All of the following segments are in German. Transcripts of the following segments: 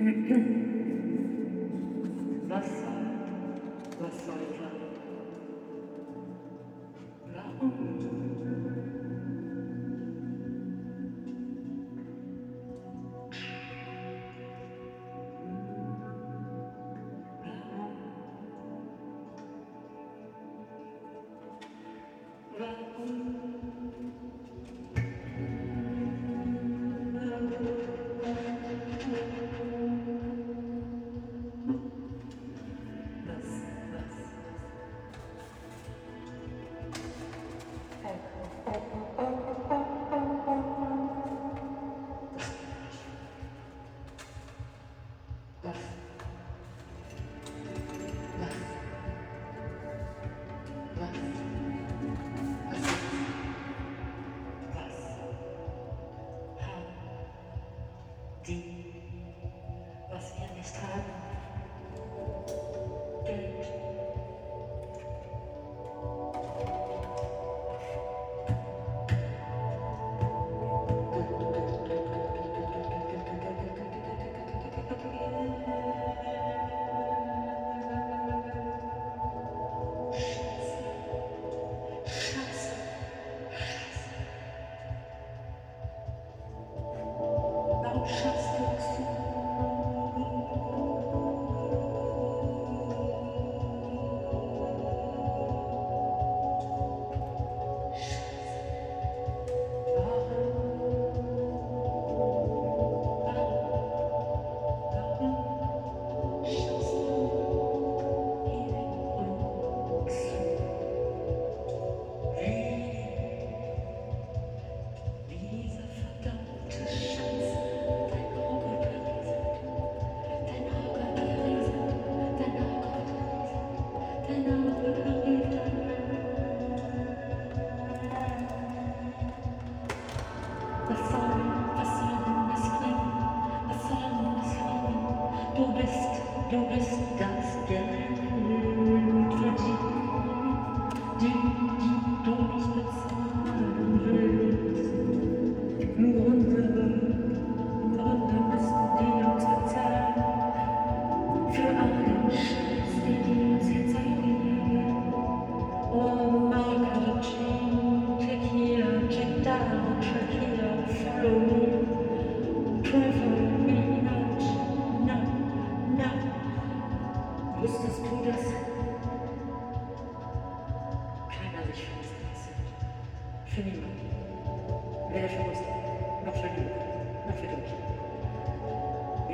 Wasser, Wasser, empty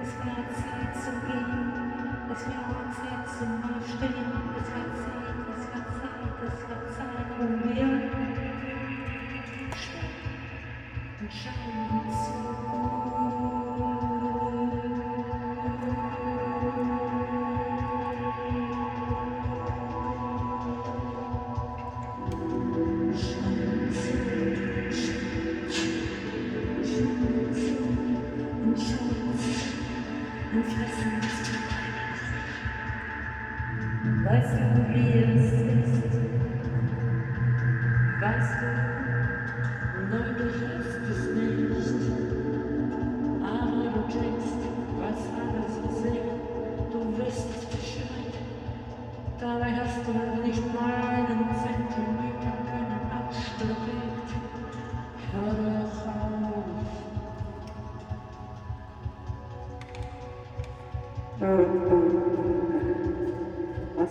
Es war Zeit zu gehen, es war Zeit zu verstehen, es war Zeit, es war Zeit, es war Zeit. Weißt du, wie es ist? Weißt du, neulich hast du es nicht, aber du checkst, was alles ist. Du wirst Bescheid, dabei hast du nicht mal einen Zentimeter deinen Arsch. Hör doch auf. Mhm.